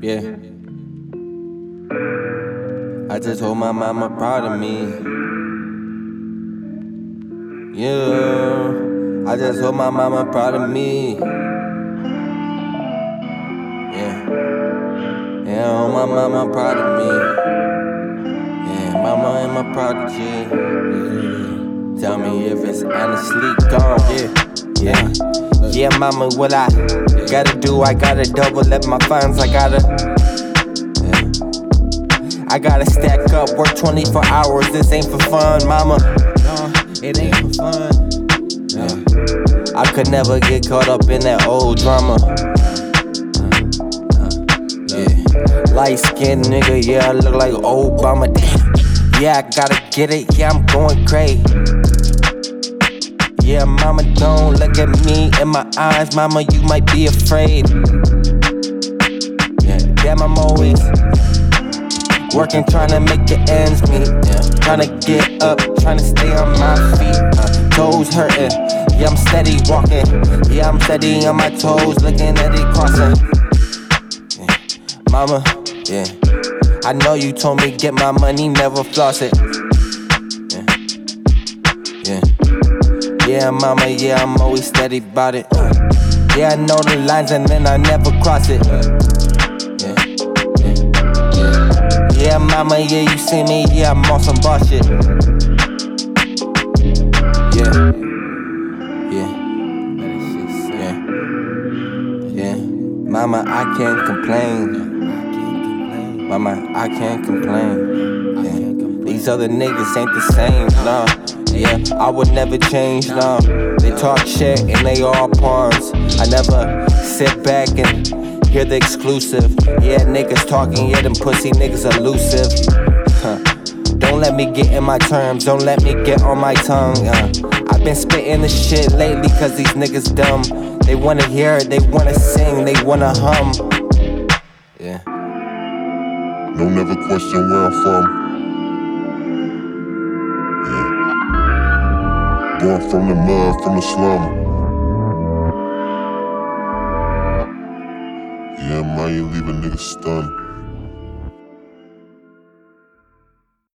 Yeah. I just hope my mama proud of me. Yeah. I just hope my mama proud of me. Yeah. Yeah, hope my mama proud of me. Yeah, mama ain't my prodigy. Yeah. Tell me if it's honestly gone. Yeah. Yeah. Yeah, mama, what I gotta do, I gotta double up my funds, I gotta. I gotta stack up, work 24 hours, this ain't for fun, mama. It ain't for fun. Yeah. I could never get caught up in that old drama. Yeah. Light skinned nigga, yeah, I look like Obama. Damn. Yeah, I gotta get it, yeah, I'm going crazy. Mama, don't look at me in my eyes, mama, you might be afraid. Yeah, damn, I'm always working, trying to make the ends meet. Trying to get up, trying to stay on my feet. Uh, toes hurting, yeah, I'm steady walking. Yeah, I'm steady on my toes, looking at it crossing. Yeah. Mama, yeah, I know you told me get my money, never floss it. Yeah, yeah. Yeah, mama, yeah, I'm always steady about it. Yeah, I know the lines and then I never cross it. Yeah, yeah, mama, yeah, you see me, yeah, I'm on some boss shit. Yeah, yeah, yeah, yeah. Mama, I can't complain. Mama, I can't complain. Yeah. These other niggas ain't the same, nah. Yeah, I would never change, no. They talk shit and they all pawns. I never sit back and hear the exclusive. Yeah, niggas talking, yeah, them pussy niggas elusive. Huh. Don't let me get in my terms, don't let me get on my tongue. Uh, I've been spitting the shit lately cause these niggas dumb. They wanna hear it, they wanna sing, they wanna hum. Yeah. Don't never question where I'm from. Born from the mud, from the slum. Yeah, man, you leave a nigga stunned.